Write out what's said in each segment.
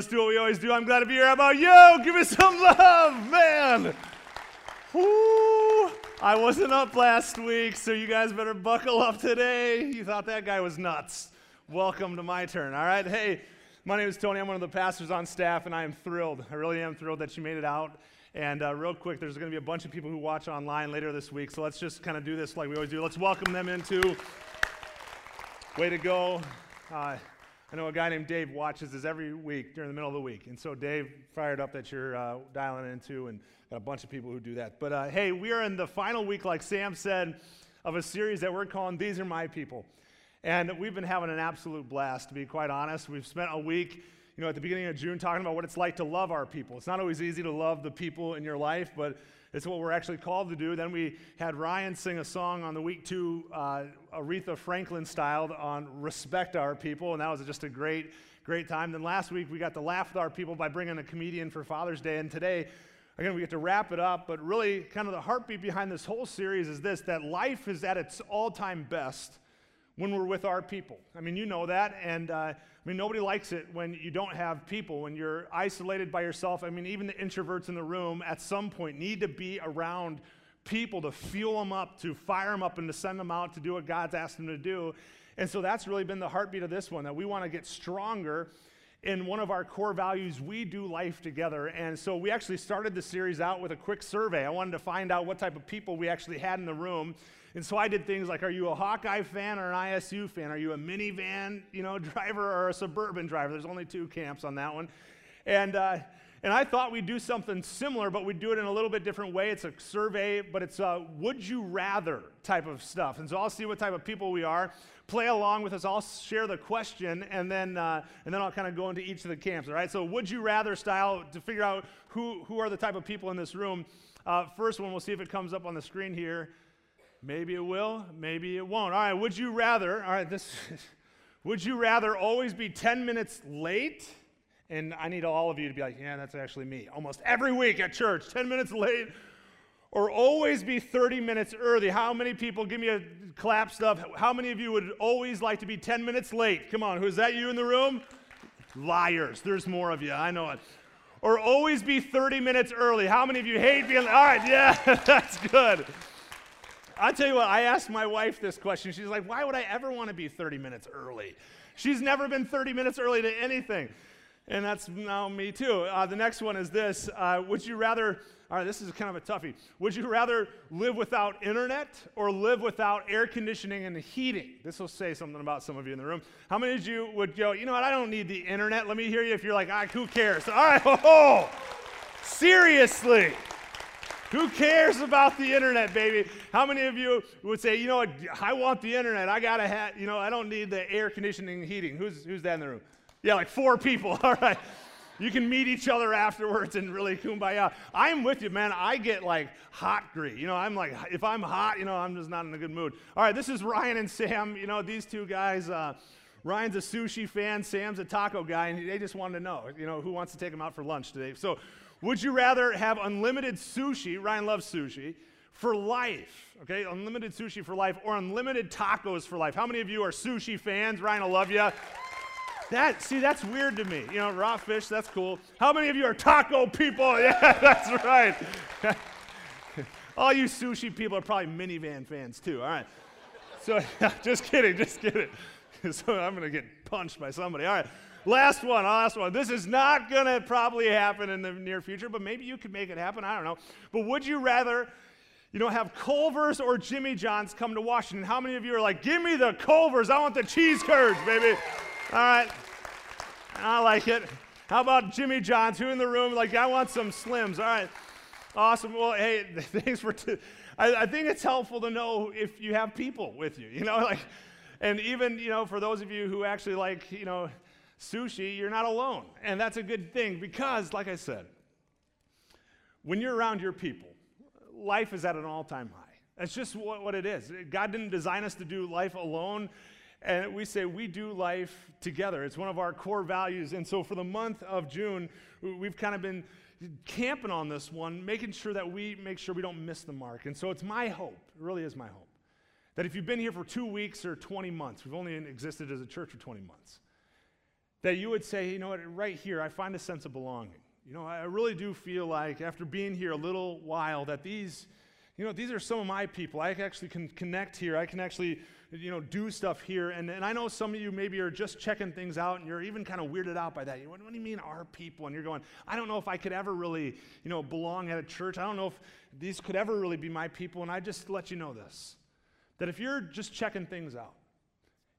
let's do what we always do. I'm glad to be here. How about you? Give me some love, man. Woo! I wasn't up last week, so you guys better buckle up today. You thought that guy was nuts. Welcome to my turn, all right? Hey, my name is Tony. I'm one of the pastors on staff, and I am thrilled. I really am thrilled that you made it out. And uh, real quick, there's going to be a bunch of people who watch online later this week, so let's just kind of do this like we always do. Let's welcome them into. Way to go. Uh, I know a guy named Dave watches this every week during the middle of the week. And so, Dave, fired up that you're uh, dialing into, and got a bunch of people who do that. But uh, hey, we are in the final week, like Sam said, of a series that we're calling These Are My People. And we've been having an absolute blast, to be quite honest. We've spent a week, you know, at the beginning of June talking about what it's like to love our people. It's not always easy to love the people in your life, but it's what we're actually called to do. Then we had Ryan sing a song on the week two, uh, Aretha Franklin styled on respect our people, and that was just a great, great time. Then last week we got to laugh with our people by bringing a comedian for Father's Day, and today again, we get to wrap it up, but really, kind of the heartbeat behind this whole series is this that life is at its all time best when we're with our people. I mean, you know that, and uh, I mean, nobody likes it when you don't have people, when you're isolated by yourself. I mean, even the introverts in the room at some point need to be around people to fuel them up, to fire them up, and to send them out to do what God's asked them to do. And so that's really been the heartbeat of this one that we want to get stronger in one of our core values, we do life together. And so we actually started the series out with a quick survey. I wanted to find out what type of people we actually had in the room. And so I did things like, are you a Hawkeye fan or an ISU fan? Are you a minivan, you know, driver or a suburban driver? There's only two camps on that one. And, uh, and I thought we'd do something similar, but we'd do it in a little bit different way. It's a survey, but it's a would you rather type of stuff. And so I'll see what type of people we are. Play along with us. I'll share the question, and then, uh, and then I'll kind of go into each of the camps, all right? So, would you rather style to figure out who, who are the type of people in this room. Uh, first one, we'll see if it comes up on the screen here. Maybe it will, maybe it won't. All right, would you rather, all right, this, would you rather always be 10 minutes late? And I need all of you to be like, yeah, that's actually me. Almost every week at church, 10 minutes late, or always be 30 minutes early. How many people, give me a clap stuff, how many of you would always like to be 10 minutes late? Come on, who's that you in the room? Liars, there's more of you, I know it. Or always be 30 minutes early. How many of you hate being, all right, yeah, that's good. I'll tell you what, I asked my wife this question. She's like, why would I ever want to be 30 minutes early? She's never been 30 minutes early to anything. And that's now me too. Uh, the next one is this uh, Would you rather, all right, this is kind of a toughie. Would you rather live without internet or live without air conditioning and heating? This will say something about some of you in the room. How many of you would go, you know what, I don't need the internet? Let me hear you if you're like, ah, who cares? All right, oh, seriously. Who cares about the internet, baby? How many of you would say, you know what, I want the internet. I got to have, you know, I don't need the air conditioning and heating. Who's, who's that in the room? Yeah, like four people. All right. You can meet each other afterwards and really kumbaya. I'm with you, man. I get like hot greet. You know, I'm like, if I'm hot, you know, I'm just not in a good mood. All right, this is Ryan and Sam. You know, these two guys, uh, Ryan's a sushi fan, Sam's a taco guy, and they just wanted to know, you know, who wants to take them out for lunch today. So would you rather have unlimited sushi? Ryan loves sushi for life. Okay, unlimited sushi for life or unlimited tacos for life. How many of you are sushi fans? Ryan, I love you. That see, that's weird to me. You know, raw fish, that's cool. How many of you are taco people? Yeah, that's right. All you sushi people are probably minivan fans too. All right. So just kidding, just kidding. So I'm gonna get punched by somebody. All right. Last one, last one. This is not going to probably happen in the near future, but maybe you could make it happen. I don't know. But would you rather, you know, have Culver's or Jimmy John's come to Washington? How many of you are like, give me the Culver's? I want the cheese curds, baby. All right. I like it. How about Jimmy John's? Who in the room? Like, I want some Slims. All right. Awesome. Well, hey, thanks for. T- I, I think it's helpful to know if you have people with you. You know, like, and even you know, for those of you who actually like, you know sushi, you're not alone. And that's a good thing because, like I said, when you're around your people, life is at an all time high. That's just what, what it is. God didn't design us to do life alone. And we say we do life together. It's one of our core values. And so for the month of June, we've kind of been camping on this one, making sure that we make sure we don't miss the mark. And so it's my hope, it really is my hope, that if you've been here for two weeks or 20 months, we've only existed as a church for 20 months, that you would say, you know what, right here, I find a sense of belonging. You know, I really do feel like after being here a little while that these, you know, these are some of my people. I actually can connect here. I can actually, you know, do stuff here. And, and I know some of you maybe are just checking things out and you're even kind of weirded out by that. What, what do you mean our people? And you're going, I don't know if I could ever really, you know, belong at a church. I don't know if these could ever really be my people. And I just let you know this that if you're just checking things out,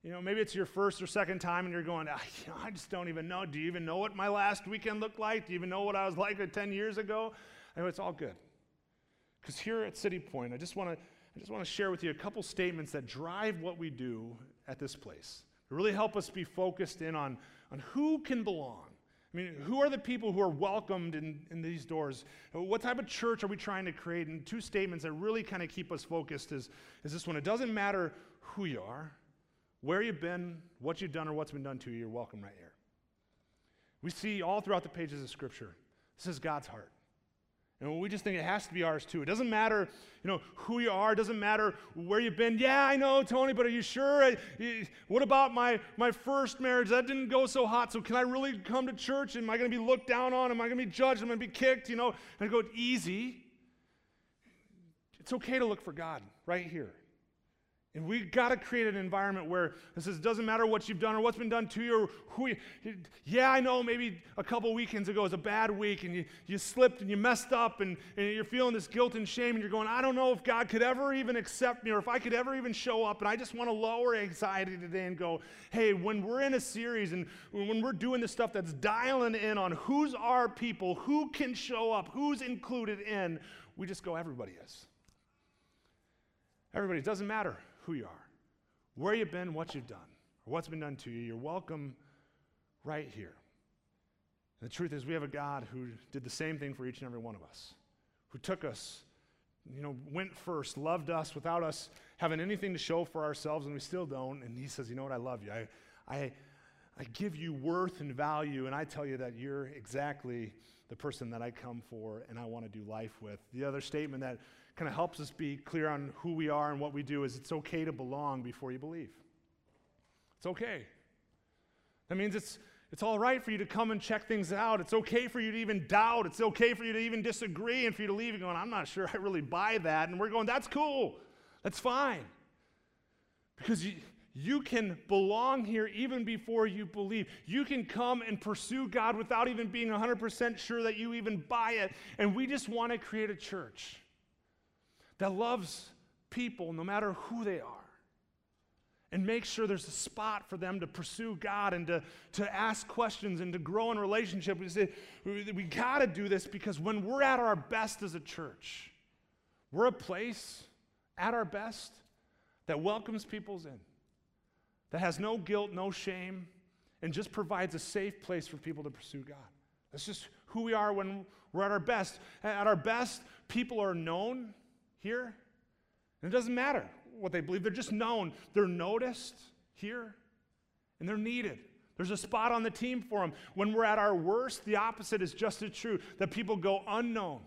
you know, maybe it's your first or second time and you're going, I just don't even know. Do you even know what my last weekend looked like? Do you even know what I was like uh, 10 years ago? I it's all good. Because here at City Point, I just want to I just want to share with you a couple statements that drive what we do at this place. To really help us be focused in on, on who can belong. I mean, who are the people who are welcomed in, in these doors? What type of church are we trying to create? And two statements that really kind of keep us focused is, is this one. It doesn't matter who you are, where you've been, what you've done, or what's been done to you, you're welcome right here. We see all throughout the pages of Scripture, this is God's heart. And we just think it has to be ours too. It doesn't matter, you know, who you are. It doesn't matter where you've been. Yeah, I know, Tony, but are you sure? what about my, my first marriage? That didn't go so hot. So can I really come to church? Am I going to be looked down on? Am I going to be judged? Am I going to be kicked? You know, and I go, easy. It's okay to look for God right here. And we got to create an environment where it says, doesn't matter what you've done or what's been done to you or who you, yeah, I know maybe a couple weekends ago was a bad week and you, you slipped and you messed up and, and you're feeling this guilt and shame and you're going, I don't know if God could ever even accept me or if I could ever even show up. And I just want to lower anxiety today and go, hey, when we're in a series and when we're doing this stuff that's dialing in on who's our people, who can show up, who's included in, we just go, everybody is. Everybody, it doesn't matter who you are, where you've been, what you've done, or what's been done to you. You're welcome right here. And the truth is, we have a God who did the same thing for each and every one of us, who took us, you know, went first, loved us without us having anything to show for ourselves, and we still don't. And He says, You know what? I love you. I, I, I give you worth and value, and I tell you that you're exactly the person that I come for and I want to do life with. The other statement that kind of helps us be clear on who we are and what we do is it's okay to belong before you believe. It's okay. That means it's, it's all right for you to come and check things out. It's okay for you to even doubt. It's okay for you to even disagree and for you to leave and going, I'm not sure I really buy that. And we're going, that's cool. That's fine. Because you, you can belong here even before you believe. You can come and pursue God without even being 100% sure that you even buy it. And we just want to create a church that loves people no matter who they are and make sure there's a spot for them to pursue God and to, to ask questions and to grow in relationship. We say, we, got to do this because when we're at our best as a church, we're a place at our best that welcomes people's in, that has no guilt, no shame, and just provides a safe place for people to pursue God. That's just who we are when we're at our best. At our best, people are known here. And it doesn't matter what they believe, they're just known. They're noticed here, and they're needed. There's a spot on the team for them. When we're at our worst, the opposite is just as true that people go unknown,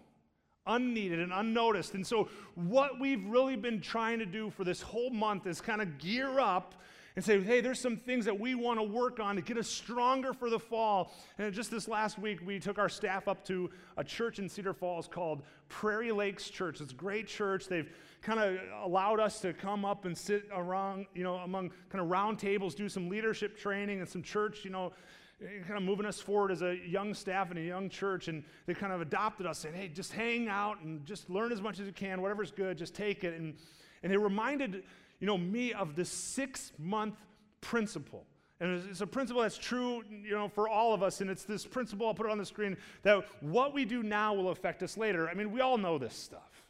unneeded, and unnoticed. And so, what we've really been trying to do for this whole month is kind of gear up and say, hey, there's some things that we want to work on to get us stronger for the fall. And just this last week, we took our staff up to a church in Cedar Falls called Prairie Lakes Church. It's a great church. They've kind of allowed us to come up and sit around, you know, among kind of round tables, do some leadership training and some church, you know, kind of moving us forward as a young staff and a young church. And they kind of adopted us, saying, hey, just hang out and just learn as much as you can. Whatever's good, just take it. And, and they reminded you know, me of the six month principle. And it's a principle that's true, you know, for all of us. And it's this principle, I'll put it on the screen, that what we do now will affect us later. I mean, we all know this stuff.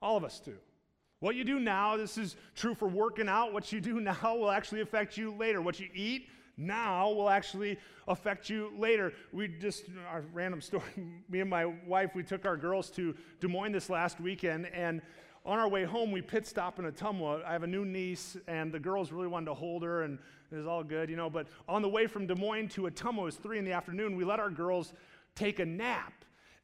All of us do. What you do now, this is true for working out. What you do now will actually affect you later. What you eat now will actually affect you later. We just, our random story, me and my wife, we took our girls to Des Moines this last weekend, and on our way home, we pit stop in Ottumwa. I have a new niece, and the girls really wanted to hold her, and it was all good, you know. But on the way from Des Moines to Ottumwa, it was three in the afternoon. We let our girls take a nap.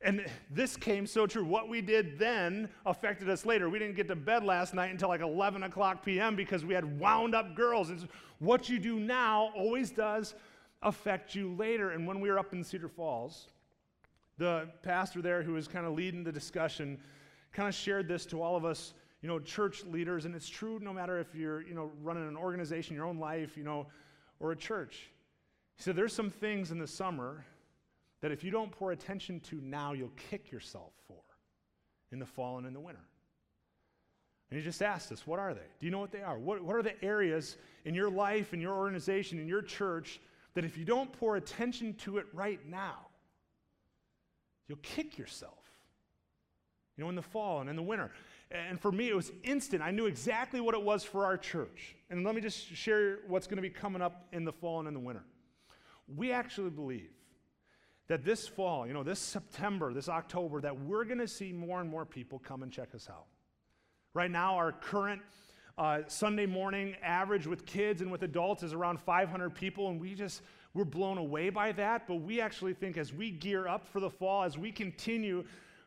And this came so true. What we did then affected us later. We didn't get to bed last night until like 11 o'clock p.m. because we had wound up girls. It's what you do now always does affect you later? And when we were up in Cedar Falls, the pastor there who was kind of leading the discussion kind of shared this to all of us, you know, church leaders, and it's true no matter if you're, you know, running an organization, your own life, you know, or a church. He said, There's some things in the summer that if you don't pour attention to now, you'll kick yourself for in the fall and in the winter. And he just asked us, What are they? Do you know what they are? What, what are the areas in your life, in your organization, in your church that if you don't pour attention to it right now, you'll kick yourself? You know, in the fall and in the winter. And for me, it was instant. I knew exactly what it was for our church. And let me just share what's going to be coming up in the fall and in the winter. We actually believe that this fall, you know, this September, this October, that we're going to see more and more people come and check us out. Right now, our current uh, Sunday morning average with kids and with adults is around 500 people, and we just, we're blown away by that. But we actually think as we gear up for the fall, as we continue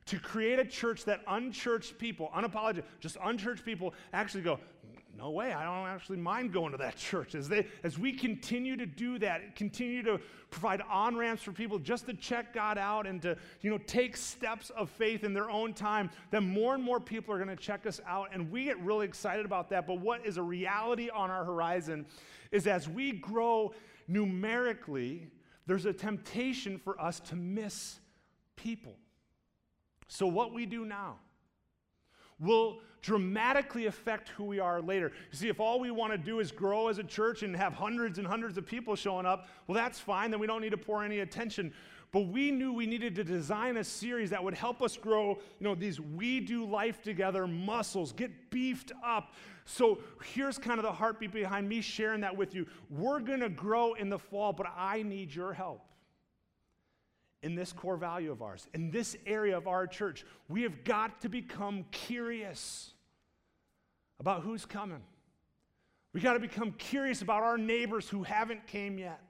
to create a church that unchurched people, unapologetic, just unchurched people actually go, no way, I don't actually mind going to that church. As, they, as we continue to do that, continue to provide on ramps for people just to check God out and to you know, take steps of faith in their own time, then more and more people are going to check us out. And we get really excited about that. But what is a reality on our horizon is as we grow numerically, there's a temptation for us to miss people. So, what we do now, will dramatically affect who we are later. You see, if all we want to do is grow as a church and have hundreds and hundreds of people showing up, well, that's fine. Then we don't need to pour any attention. But we knew we needed to design a series that would help us grow, you know, these we do life together muscles, get beefed up. So here's kind of the heartbeat behind me sharing that with you. We're going to grow in the fall, but I need your help in this core value of ours, in this area of our church. We have got to become curious about who's coming. We got to become curious about our neighbors who haven't came yet.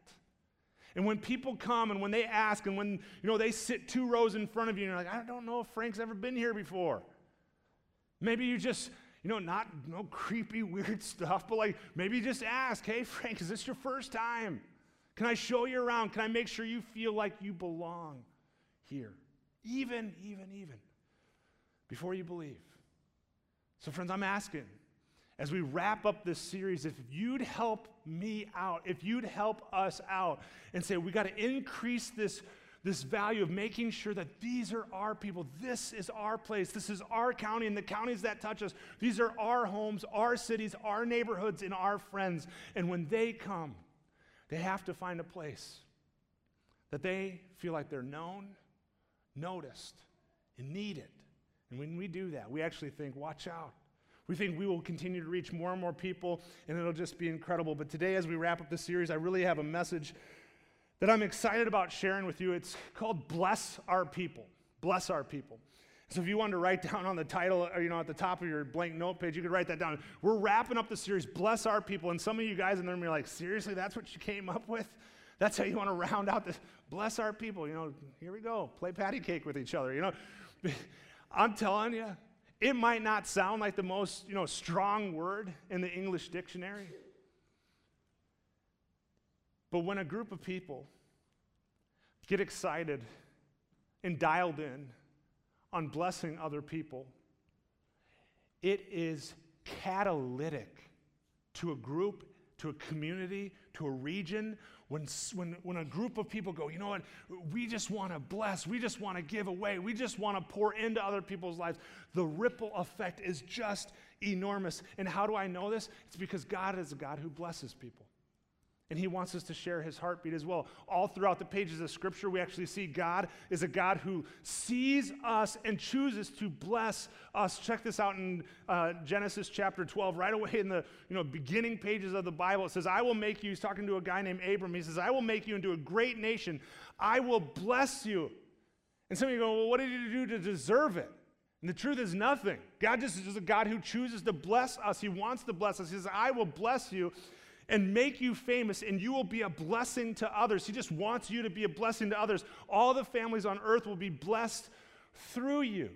And when people come and when they ask and when you know they sit two rows in front of you and you're like, I don't know if Frank's ever been here before. Maybe you just, you know, not no creepy, weird stuff, but like maybe just ask, hey Frank, is this your first time? Can I show you around? Can I make sure you feel like you belong here? Even, even, even before you believe. So, friends, I'm asking as we wrap up this series if you'd help me out, if you'd help us out and say, we got to increase this, this value of making sure that these are our people. This is our place. This is our county and the counties that touch us. These are our homes, our cities, our neighborhoods, and our friends. And when they come, they have to find a place that they feel like they're known, noticed, and needed. And when we do that, we actually think, watch out. We think we will continue to reach more and more people, and it'll just be incredible. But today, as we wrap up the series, I really have a message that I'm excited about sharing with you. It's called Bless Our People. Bless Our People. So if you wanted to write down on the title, or, you know, at the top of your blank note page, you could write that down. We're wrapping up the series, Bless Our People. And some of you guys in the room are like, seriously, that's what you came up with? That's how you want to round out this? Bless our people. You know, here we go. Play patty cake with each other. You know, I'm telling you, it might not sound like the most, you know, strong word in the English dictionary. But when a group of people get excited and dialed in on blessing other people, it is catalytic to a group, to a community, to a region. When, when, when a group of people go, you know what, we just want to bless, we just want to give away, we just want to pour into other people's lives, the ripple effect is just enormous. And how do I know this? It's because God is a God who blesses people. And he wants us to share his heartbeat as well. All throughout the pages of scripture, we actually see God is a God who sees us and chooses to bless us. Check this out in uh, Genesis chapter 12, right away in the you know, beginning pages of the Bible. It says, I will make you, he's talking to a guy named Abram. He says, I will make you into a great nation. I will bless you. And some of you go, well, what did you do to deserve it? And the truth is nothing. God just is a God who chooses to bless us. He wants to bless us. He says, I will bless you and make you famous, and you will be a blessing to others. He just wants you to be a blessing to others. All the families on earth will be blessed through you.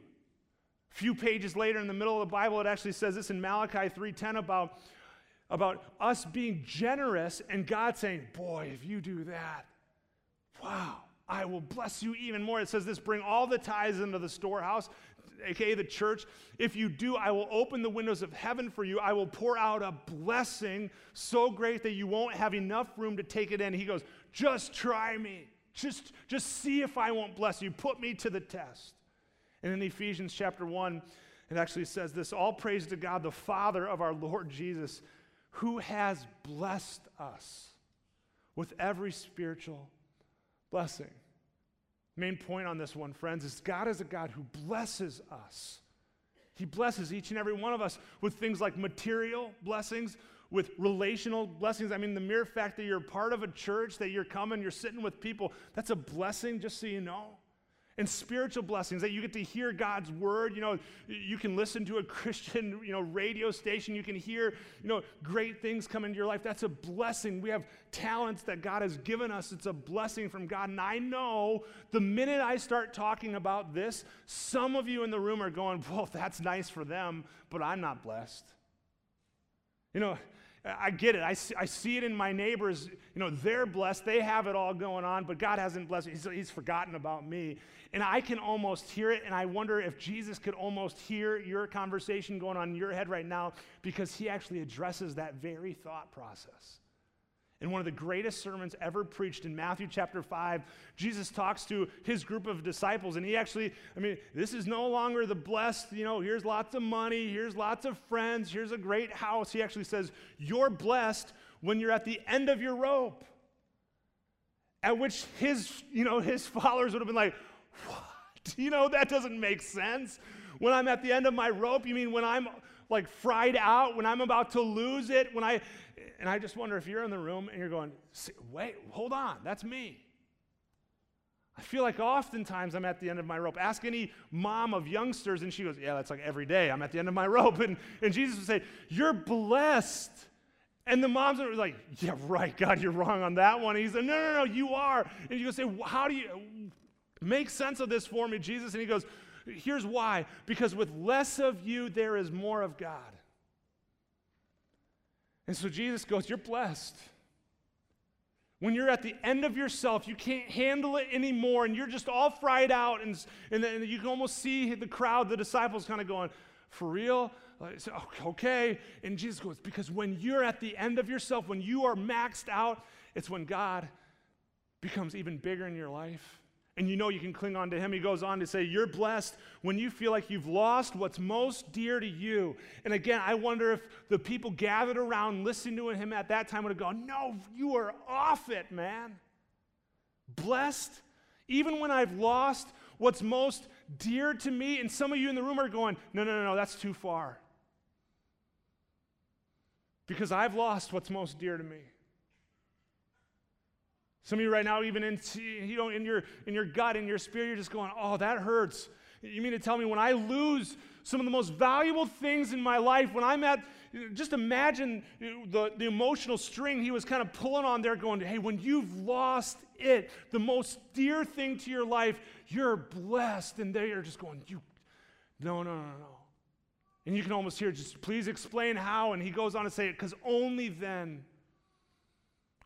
A few pages later in the middle of the Bible, it actually says this in Malachi 3:10 about about us being generous and God saying, Boy, if you do that, wow, I will bless you even more. It says this bring all the tithes into the storehouse, aka the church. If you do, I will open the windows of heaven for you. I will pour out a blessing so great that you won't have enough room to take it in. He goes, Just try me. Just, just see if I won't bless you. Put me to the test. And in Ephesians chapter 1, it actually says this All praise to God, the Father of our Lord Jesus, who has blessed us with every spiritual blessing. Main point on this one, friends, is God is a God who blesses us. He blesses each and every one of us with things like material blessings, with relational blessings. I mean, the mere fact that you're part of a church, that you're coming, you're sitting with people, that's a blessing, just so you know and spiritual blessings that you get to hear God's word. You know, you can listen to a Christian, you know, radio station. You can hear, you know, great things come into your life. That's a blessing. We have talents that God has given us. It's a blessing from God. And I know the minute I start talking about this, some of you in the room are going, well, that's nice for them, but I'm not blessed. You know, I get it. I see, I see it in my neighbors. You know, they're blessed. They have it all going on, but God hasn't blessed me. He's, he's forgotten about me. And I can almost hear it, and I wonder if Jesus could almost hear your conversation going on in your head right now because he actually addresses that very thought process. In one of the greatest sermons ever preached in Matthew chapter 5, Jesus talks to his group of disciples, and he actually, I mean, this is no longer the blessed, you know, here's lots of money, here's lots of friends, here's a great house. He actually says, You're blessed when you're at the end of your rope. At which his, you know, his followers would have been like, what? You know, that doesn't make sense. When I'm at the end of my rope, you mean when I'm like fried out, when I'm about to lose it, when I, and I just wonder if you're in the room and you're going, wait, hold on, that's me. I feel like oftentimes I'm at the end of my rope. Ask any mom of youngsters, and she goes, Yeah, that's like every day. I'm at the end of my rope. And, and Jesus would say, You're blessed. And the moms are like, Yeah, right, God, you're wrong on that one. And he said, No, no, no, you are. And you go say, How do you, Make sense of this for me, Jesus. And he goes, Here's why because with less of you, there is more of God. And so Jesus goes, You're blessed. When you're at the end of yourself, you can't handle it anymore, and you're just all fried out, and, and then you can almost see the crowd, the disciples kind of going, For real? okay. And Jesus goes, Because when you're at the end of yourself, when you are maxed out, it's when God becomes even bigger in your life and you know you can cling on to him. He goes on to say, You're blessed when you feel like you've lost what's most dear to you. And again, I wonder if the people gathered around listening to him at that time would have gone, No, you are off it, man. Blessed, even when I've lost what's most dear to me. And some of you in the room are going, No, no, no, no, that's too far. Because I've lost what's most dear to me. Some of you right now, even in, you know, in, your, in your gut, in your spirit, you're just going, oh, that hurts. You mean to tell me when I lose some of the most valuable things in my life, when I'm at, just imagine the, the emotional string he was kind of pulling on there, going, hey, when you've lost it, the most dear thing to your life, you're blessed. And they are just going, you, no, no, no, no. And you can almost hear, just please explain how. And he goes on to say it, because only then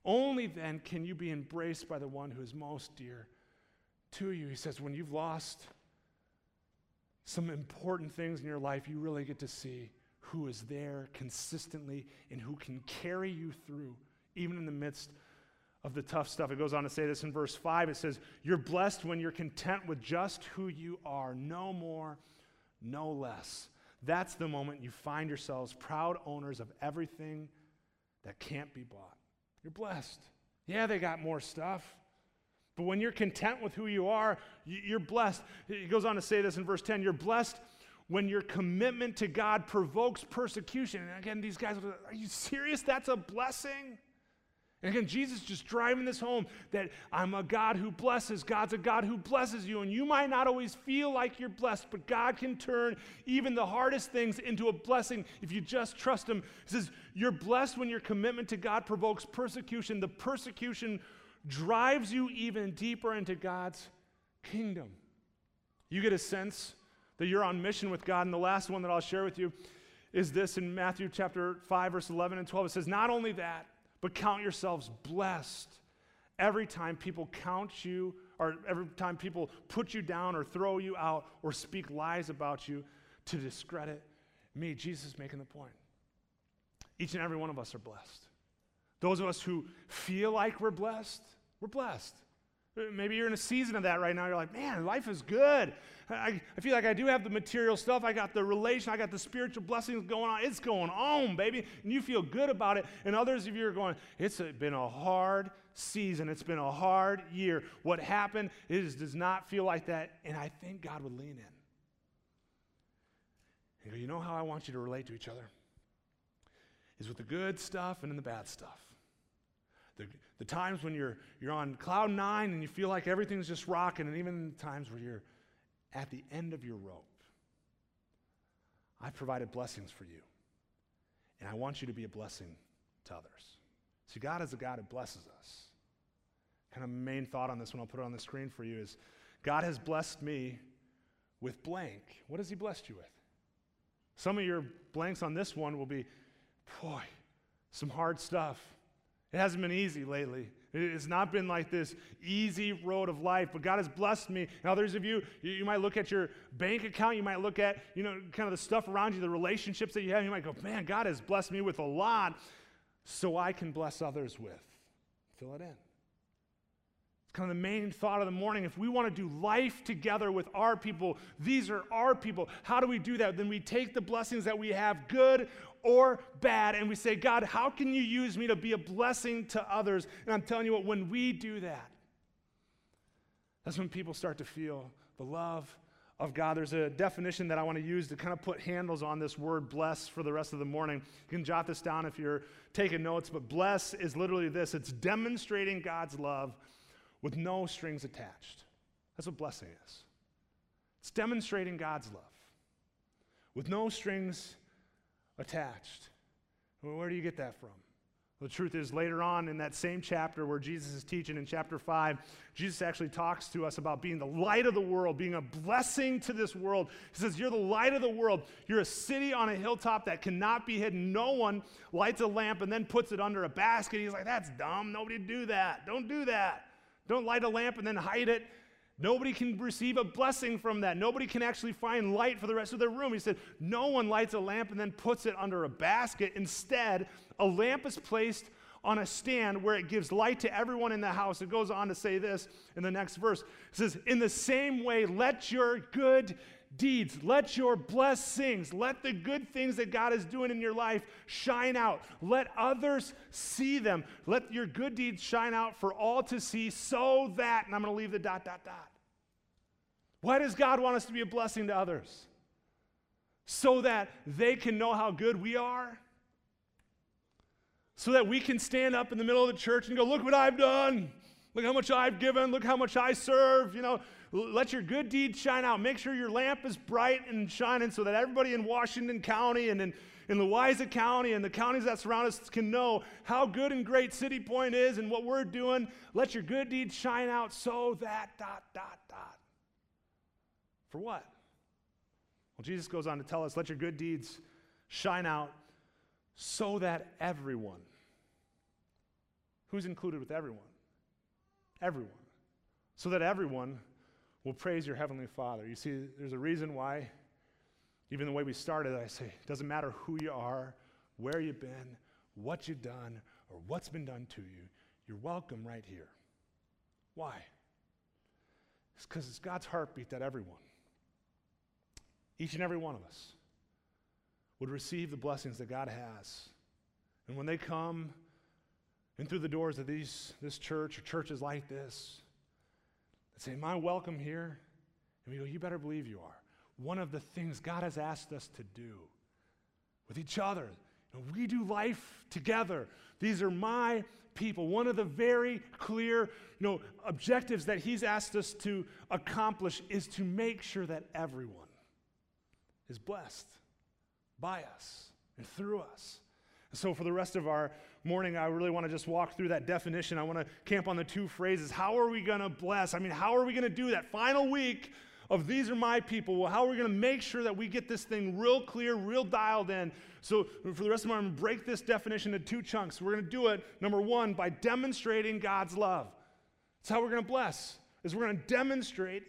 only then can you be embraced by the one who is most dear to you. He says, when you've lost some important things in your life, you really get to see who is there consistently and who can carry you through, even in the midst of the tough stuff. It goes on to say this in verse 5. It says, You're blessed when you're content with just who you are, no more, no less. That's the moment you find yourselves proud owners of everything that can't be bought. You're blessed. Yeah, they got more stuff. But when you're content with who you are, you're blessed. He goes on to say this in verse 10 you're blessed when your commitment to God provokes persecution. And again, these guys, are you serious? That's a blessing? And again, Jesus just driving this home that I'm a God who blesses. God's a God who blesses you. And you might not always feel like you're blessed, but God can turn even the hardest things into a blessing if you just trust Him. He says, You're blessed when your commitment to God provokes persecution. The persecution drives you even deeper into God's kingdom. You get a sense that you're on mission with God. And the last one that I'll share with you is this in Matthew chapter 5, verse 11 and 12. It says, Not only that, but count yourselves blessed every time people count you, or every time people put you down or throw you out or speak lies about you to discredit me. Jesus making the point. Each and every one of us are blessed. Those of us who feel like we're blessed, we're blessed. Maybe you're in a season of that right now. You're like, man, life is good. I, I, feel like I do have the material stuff. I got the relation. I got the spiritual blessings going on. It's going on, baby. And you feel good about it. And others of you are going, it's been a hard season. It's been a hard year. What happened is does not feel like that. And I think God would lean in. You know how I want you to relate to each other? Is with the good stuff and in the bad stuff. The, the times when you're, you're on cloud nine and you feel like everything's just rocking, and even the times where you're at the end of your rope. I've provided blessings for you, and I want you to be a blessing to others. See, God is a God who blesses us. Kind of main thought on this one, I'll put it on the screen for you, is God has blessed me with blank. What has He blessed you with? Some of your blanks on this one will be, boy, some hard stuff. It hasn't been easy lately. It's not been like this easy road of life, but God has blessed me. And others of you, you might look at your bank account, you might look at, you know, kind of the stuff around you, the relationships that you have. You might go, man, God has blessed me with a lot, so I can bless others with. Fill it in. It's kind of the main thought of the morning. If we want to do life together with our people, these are our people. How do we do that? Then we take the blessings that we have, good or bad, and we say, God, how can you use me to be a blessing to others? And I'm telling you what, when we do that, that's when people start to feel the love of God. There's a definition that I want to use to kind of put handles on this word bless for the rest of the morning. You can jot this down if you're taking notes, but bless is literally this it's demonstrating God's love with no strings attached. That's what blessing is. It's demonstrating God's love with no strings attached. Well, where do you get that from? The truth is, later on in that same chapter where Jesus is teaching in chapter 5, Jesus actually talks to us about being the light of the world, being a blessing to this world. He says, You're the light of the world. You're a city on a hilltop that cannot be hidden. No one lights a lamp and then puts it under a basket. He's like, That's dumb. Nobody do that. Don't do that. Don't light a lamp and then hide it. Nobody can receive a blessing from that. Nobody can actually find light for the rest of their room. He said, No one lights a lamp and then puts it under a basket. Instead, a lamp is placed on a stand where it gives light to everyone in the house. It goes on to say this in the next verse. It says, In the same way, let your good deeds, let your blessings, let the good things that God is doing in your life shine out. Let others see them. Let your good deeds shine out for all to see so that, and I'm going to leave the dot, dot, dot. Why does God want us to be a blessing to others? So that they can know how good we are. So that we can stand up in the middle of the church and go, Look what I've done. Look how much I've given. Look how much I serve. You know, let your good deeds shine out. Make sure your lamp is bright and shining so that everybody in Washington County and in, in Louisa County and the counties that surround us can know how good and great City Point is and what we're doing. Let your good deeds shine out so that dot, dot. For what? Well, Jesus goes on to tell us let your good deeds shine out so that everyone, who's included with everyone? Everyone. So that everyone will praise your Heavenly Father. You see, there's a reason why, even the way we started, I say, it doesn't matter who you are, where you've been, what you've done, or what's been done to you, you're welcome right here. Why? It's because it's God's heartbeat that everyone, each and every one of us, would receive the blessings that God has. And when they come in through the doors of these, this church or churches like this, and say, Am I welcome here? And we go, You better believe you are. One of the things God has asked us to do with each other, you know, we do life together. These are my people. One of the very clear you know, objectives that He's asked us to accomplish is to make sure that everyone is blessed by us and through us. So, for the rest of our morning, I really want to just walk through that definition. I want to camp on the two phrases. How are we going to bless? I mean, how are we going to do that? Final week of these are my people. Well, how are we going to make sure that we get this thing real clear, real dialed in? So, for the rest of my, to break this definition into two chunks. We're going to do it, number one, by demonstrating God's love. That's how we're going to bless, is we're going to demonstrate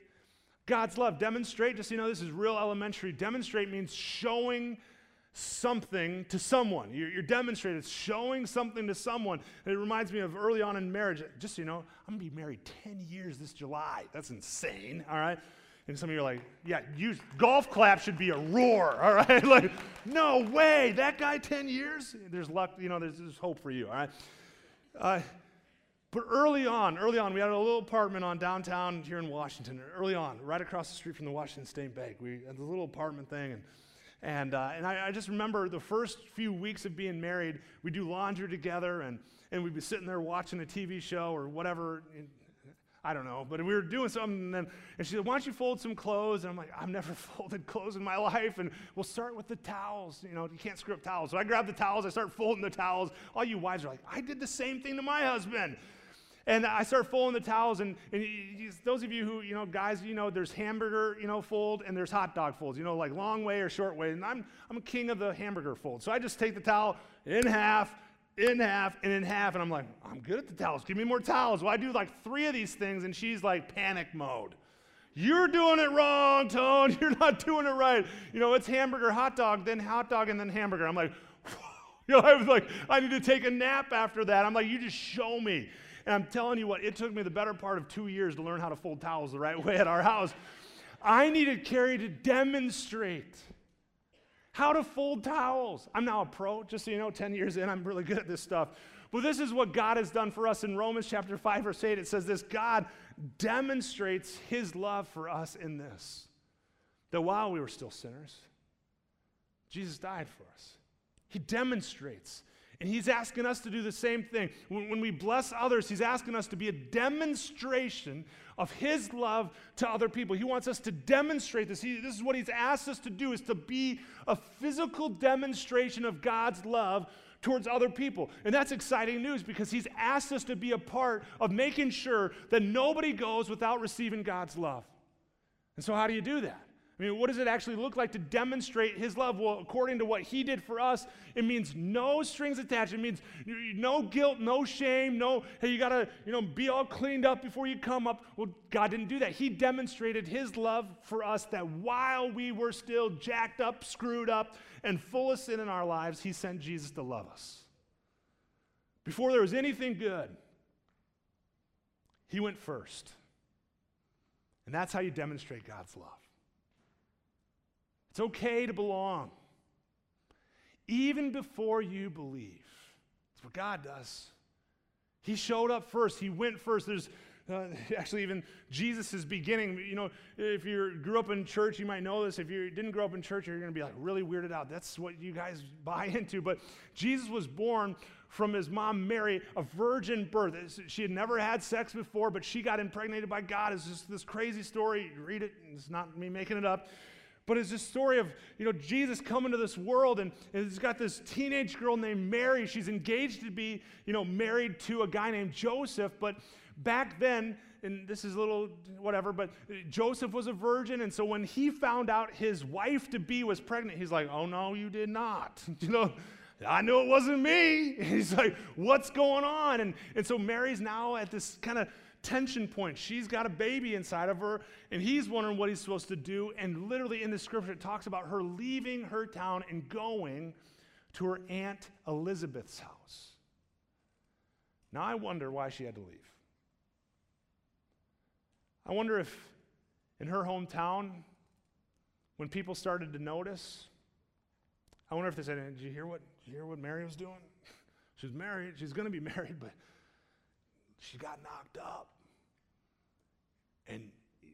God's love. Demonstrate, just so you know, this is real elementary. Demonstrate means showing something to someone. You're, you're demonstrating, showing something to someone. And it reminds me of early on in marriage. Just so you know, I'm going to be married 10 years this July. That's insane, all right? And some of you are like, yeah, you, golf clap should be a roar, all right? like, no way, that guy 10 years? There's luck, you know, there's, there's hope for you, all right? Uh, but early on, early on, we had a little apartment on downtown here in Washington. Early on, right across the street from the Washington State Bank, we had a little apartment thing, and and uh, and I, I, just remember the first few weeks of being married, we do laundry together, and and we'd be sitting there watching a TV show or whatever. I don't know, but we were doing something, and, then, and she said, Why don't you fold some clothes? And I'm like, I've never folded clothes in my life, and we'll start with the towels. You know, you can't screw up towels. So I grab the towels, I start folding the towels. All you wives are like, I did the same thing to my husband. And I start folding the towels, and, and those of you who, you know, guys, you know, there's hamburger, you know, fold, and there's hot dog folds, you know, like long way or short way. And I'm, I'm a king of the hamburger fold. So I just take the towel in half, in half and in half. And I'm like, I'm good at the towels. Give me more towels. Well, I do like three of these things, and she's like panic mode. You're doing it wrong, Tone. You're not doing it right. You know, it's hamburger, hot dog, then hot dog, and then hamburger. I'm like, you know, I was like, I need to take a nap after that. I'm like, you just show me. And I'm telling you what, it took me the better part of two years to learn how to fold towels the right way at our house. I needed Carrie to demonstrate how to fold towels. I'm now a pro, just so you know, 10 years in, I'm really good at this stuff. But this is what God has done for us in Romans chapter 5, verse 8. It says this God demonstrates his love for us in this that while we were still sinners, Jesus died for us. He demonstrates and he's asking us to do the same thing. When, we bless others, he's asking us to be a demonstration of his love to other people. He wants us to demonstrate this. He, this is what he's asked us to do is to be a physical demonstration of God's love towards other people. And that's exciting news because he's asked us to be a part of making sure that nobody goes without receiving God's love. And so how do you do that? I mean, what does it actually look like to demonstrate his love? Well, according to what he did for us, it means no strings attached. It means no guilt, no shame, no, hey, you got to, you know, be all cleaned up before you come up. Well, God didn't do that. He demonstrated his love for us that while we were still jacked up, screwed up, and full of sin in our lives, he sent Jesus to love us. Before there was anything good, he went first. And that's how you demonstrate God's love. It's okay to belong. Even before you believe. That's what God does. He showed up first. He went first. There's uh, actually even Jesus' beginning. You know, if you grew up in church, you might know this. If you didn't grow up in church, you're going to be like really weirded out. That's what you guys buy into. But Jesus was born from his mom Mary, a virgin birth. She had never had sex before, but she got impregnated by God. It's just this crazy story. Read it, it's not me making it up. But it's this story of, you know, Jesus coming to this world and, and he's got this teenage girl named Mary. She's engaged to be, you know, married to a guy named Joseph. But back then, and this is a little whatever, but Joseph was a virgin. And so when he found out his wife to be was pregnant, he's like, oh no, you did not. you know, I knew it wasn't me. he's like, what's going on? And, and so Mary's now at this kind of tension point. She's got a baby inside of her, and he's wondering what he's supposed to do. And literally in the scripture, it talks about her leaving her town and going to her Aunt Elizabeth's house. Now, I wonder why she had to leave. I wonder if in her hometown, when people started to notice, I wonder if they said, Did you hear what, you hear what Mary was doing? She's married, she's going to be married, but she got knocked up. And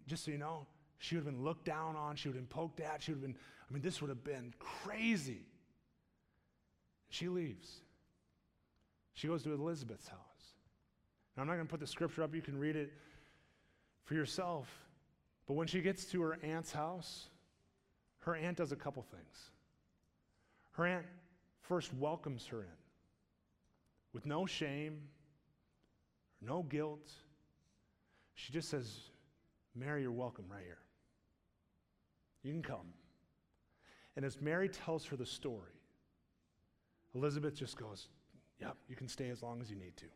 just so you know, she would have been looked down on, she would have been poked at, she would have been, I mean, this would have been crazy. She leaves. She goes to Elizabeth's house. Now, I'm not going to put the scripture up, you can read it for yourself. But when she gets to her aunt's house, her aunt does a couple things. Her aunt first welcomes her in with no shame, no guilt. She just says, Mary, you're welcome right here. You can come. And as Mary tells her the story, Elizabeth just goes, Yep, you can stay as long as you need to.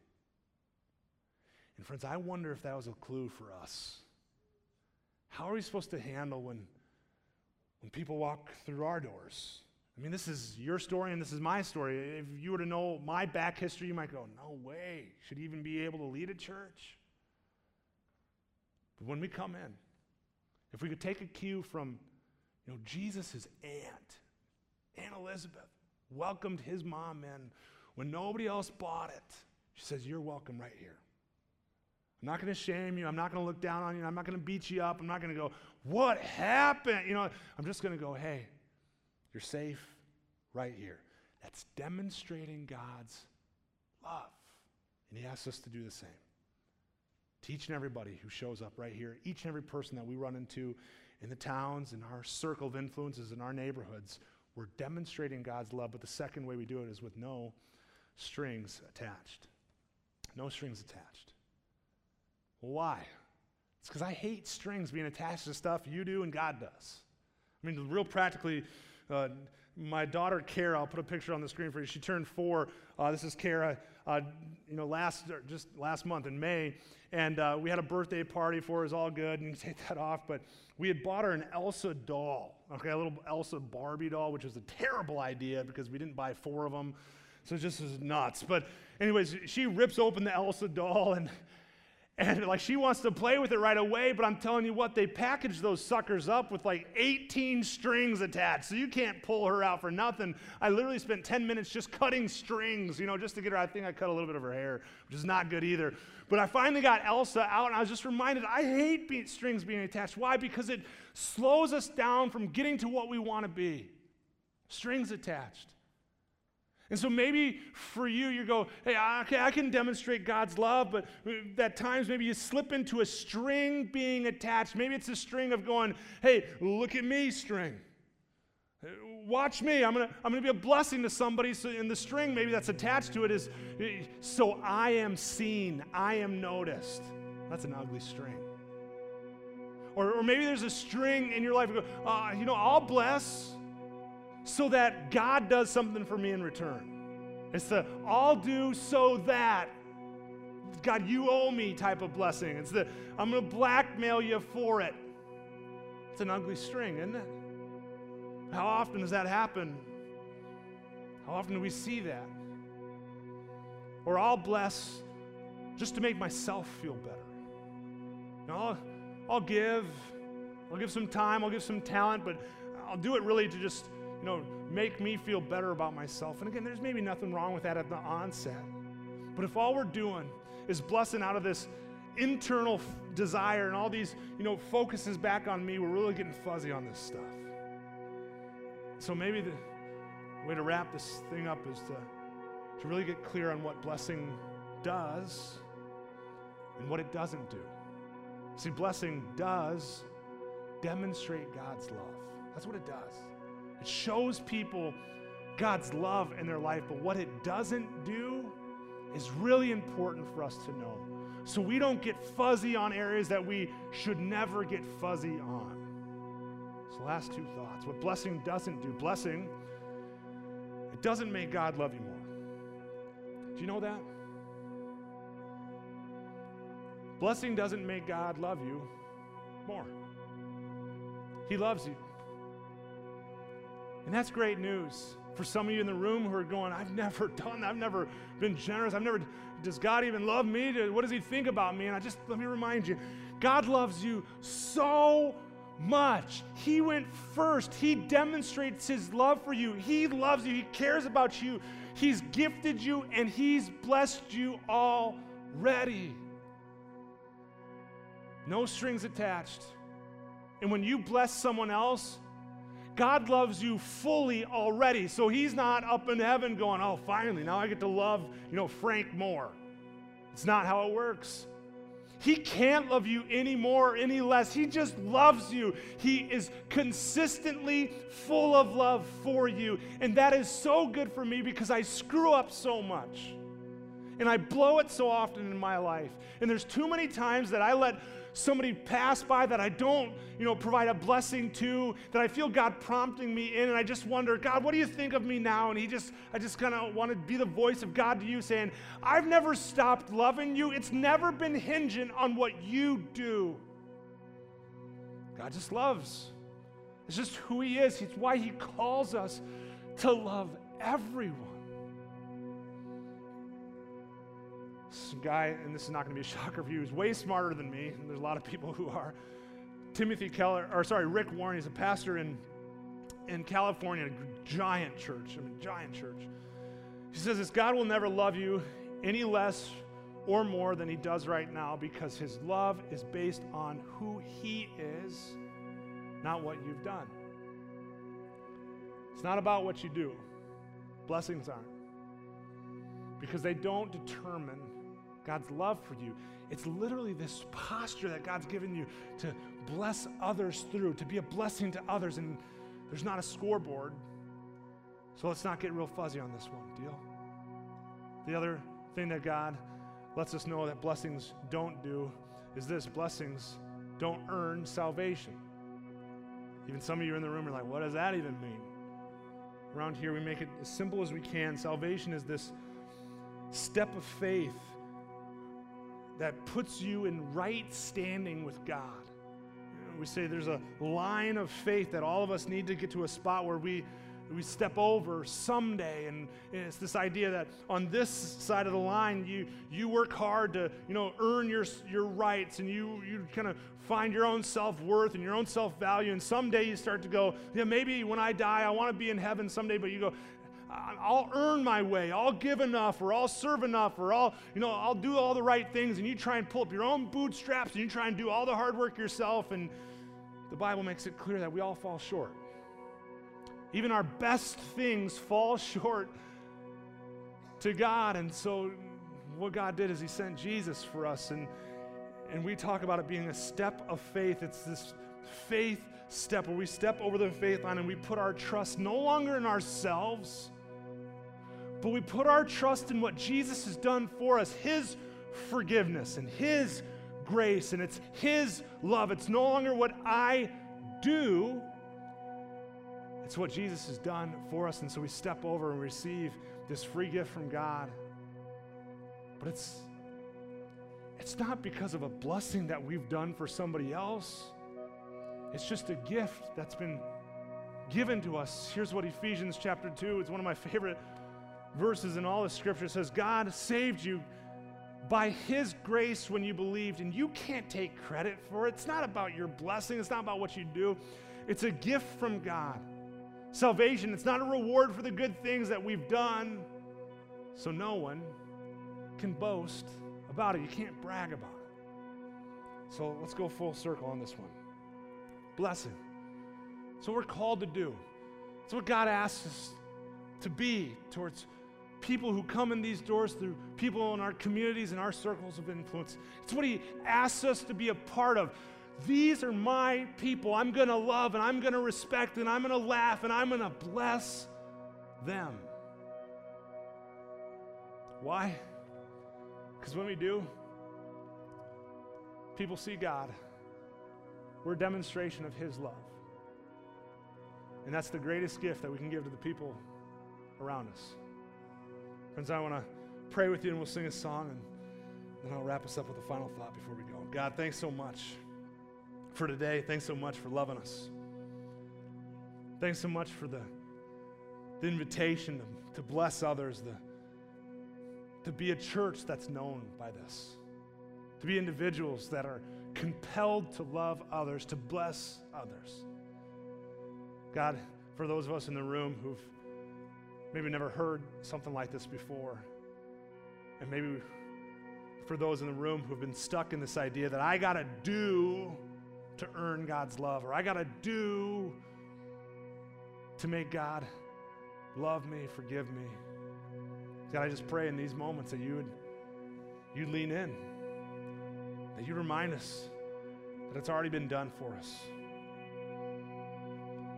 And friends, I wonder if that was a clue for us. How are we supposed to handle when, when people walk through our doors? I mean, this is your story and this is my story. If you were to know my back history, you might go, no way. Should even be able to lead a church? But when we come in, if we could take a cue from, you know, Jesus' aunt, Aunt Elizabeth, welcomed his mom in when nobody else bought it. She says, You're welcome right here. I'm not going to shame you. I'm not going to look down on you. I'm not going to beat you up. I'm not going to go, What happened? You know, I'm just going to go, Hey, you're safe right here. That's demonstrating God's love. And He asks us to do the same. To each and everybody who shows up right here, each and every person that we run into in the towns, in our circle of influences, in our neighborhoods, we're demonstrating God's love. But the second way we do it is with no strings attached. No strings attached. Why? It's because I hate strings being attached to stuff you do and God does. I mean, real practically, uh, my daughter Kara, I'll put a picture on the screen for you. She turned four. Uh, this is Kara. Uh, you know, last just last month in May, and uh, we had a birthday party for her. It was all good, and you take that off. But we had bought her an Elsa doll, okay, a little Elsa Barbie doll, which was a terrible idea because we didn't buy four of them, so just was nuts. But anyways, she rips open the Elsa doll and and like she wants to play with it right away, but I'm telling you what, they package those suckers up with like 18 strings attached. So you can't pull her out for nothing. I literally spent 10 minutes just cutting strings, you know, just to get her. I think I cut a little bit of her hair, which is not good either. But I finally got Elsa out, and I was just reminded I hate be- strings being attached. Why? Because it slows us down from getting to what we want to be. Strings attached. And so maybe for you, you go, hey, okay, I can demonstrate God's love, but at times maybe you slip into a string being attached. Maybe it's a string of going, hey, look at me, string. Watch me. I'm going to I'm to be a blessing to somebody. So in the string, maybe that's attached to it is, so I am seen, I am noticed. That's an ugly string. Or, or maybe there's a string in your life, you, go, uh, you know, I'll bless so that God does something for me in return. It's the I'll do so that God, you owe me type of blessing. It's the I'm going to blackmail you for it. It's an ugly string, isn't it? How often does that happen? How often do we see that? Or I'll bless just to make myself feel better. You know, I'll, I'll give, I'll give some time, I'll give some talent, but I'll do it really to just you know, make me feel better about myself. And again, there's maybe nothing wrong with that at the onset. But if all we're doing is blessing out of this internal f- desire and all these, you know, focuses back on me, we're really getting fuzzy on this stuff. So maybe the way to wrap this thing up is to, to really get clear on what blessing does and what it doesn't do. See, blessing does demonstrate God's love. That's what it does. It shows people God's love in their life, but what it doesn't do is really important for us to know. So we don't get fuzzy on areas that we should never get fuzzy on. So, last two thoughts. What blessing doesn't do, blessing, it doesn't make God love you more. Do you know that? Blessing doesn't make God love you more. He loves you. And that's great news for some of you in the room who are going, I've never done that. I've never been generous. I've never, does God even love me? What does He think about me? And I just, let me remind you, God loves you so much. He went first. He demonstrates His love for you. He loves you. He cares about you. He's gifted you and He's blessed you already. No strings attached. And when you bless someone else, God loves you fully already. So he's not up in heaven going, oh, finally, now I get to love, you know, Frank more. It's not how it works. He can't love you any more, any less. He just loves you. He is consistently full of love for you. And that is so good for me because I screw up so much. And I blow it so often in my life. And there's too many times that I let somebody pass by that I don't, you know, provide a blessing to, that I feel God prompting me in, and I just wonder, God, what do you think of me now? And He just, I just kind of want to be the voice of God to you, saying, I've never stopped loving you. It's never been hinging on what you do. God just loves. It's just who He is. It's why He calls us to love everyone. Some guy, and this is not going to be a shocker for you, is way smarter than me. And there's a lot of people who are. Timothy Keller, or sorry, Rick Warren, he's a pastor in, in California, a giant church. I mean, giant church. He says this God will never love you any less or more than he does right now because his love is based on who he is, not what you've done. It's not about what you do. Blessings aren't. Because they don't determine God's love for you. It's literally this posture that God's given you to bless others through, to be a blessing to others. And there's not a scoreboard. So let's not get real fuzzy on this one, deal? The other thing that God lets us know that blessings don't do is this blessings don't earn salvation. Even some of you in the room are like, what does that even mean? Around here, we make it as simple as we can. Salvation is this step of faith that puts you in right standing with God. we say there's a line of faith that all of us need to get to a spot where we we step over someday. And, and, it's this idea that on this side of the line you you work hard to you know earn your your rights and you you kind of find your own self-worth and your own self-value. And someday you start to go yeah maybe when i die i want to be in heaven someday. But you go I'll earn my way. I'll give enough, or I'll serve enough, or I'll, you know, I'll do all the right things. And you try and pull up your own bootstraps, and you try and do all the hard work yourself. And the Bible makes it clear that we all fall short. Even our best things fall short to God. And so, what God did is He sent Jesus for us. And, and we talk about it being a step of faith. It's this faith step where we step over the faith line and we put our trust no longer in ourselves, but we put our trust in what Jesus has done for us His forgiveness and His grace, and it's His love. It's no longer what I do, it's what Jesus has done for us. And so we step over and receive this free gift from God. But it's it's not because of a blessing that we've done for somebody else. It's just a gift that's been given to us. Here's what Ephesians chapter 2, it's one of my favorite verses in all the scripture. Says, God saved you by his grace when you believed, and you can't take credit for it. It's not about your blessing, it's not about what you do. It's a gift from God. Salvation, it's not a reward for the good things that we've done, so no one can boast about it. You can't brag about it. So let's go full circle on this one. Blessing. It's what we're called to do. It's what God asks us to be towards people who come in these doors through people in our communities and our circles of influence. It's what He asks us to be a part of. These are my people I'm going to love and I'm going to respect and I'm going to laugh and I'm going to bless them. Why? Because when we do, people see God. We're a demonstration of His love. And that's the greatest gift that we can give to the people around us. Friends, I want to pray with you and we'll sing a song and then I'll wrap us up with a final thought before we go. God, thanks so much for today. Thanks so much for loving us. Thanks so much for the, the invitation to, to bless others, the, to be a church that's known by this, to be individuals that are compelled to love others, to bless others. God, for those of us in the room who've maybe never heard something like this before, and maybe for those in the room who've been stuck in this idea that I got to do to earn God's love, or I got to do to make God love me, forgive me. God, I just pray in these moments that you would you lean in, that you remind us that it's already been done for us.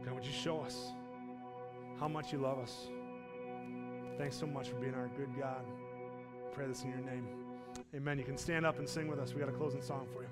God, would you show us how much you love us? Thanks so much for being our good God. Pray this in your name. Amen. You can stand up and sing with us. We got a closing song for you.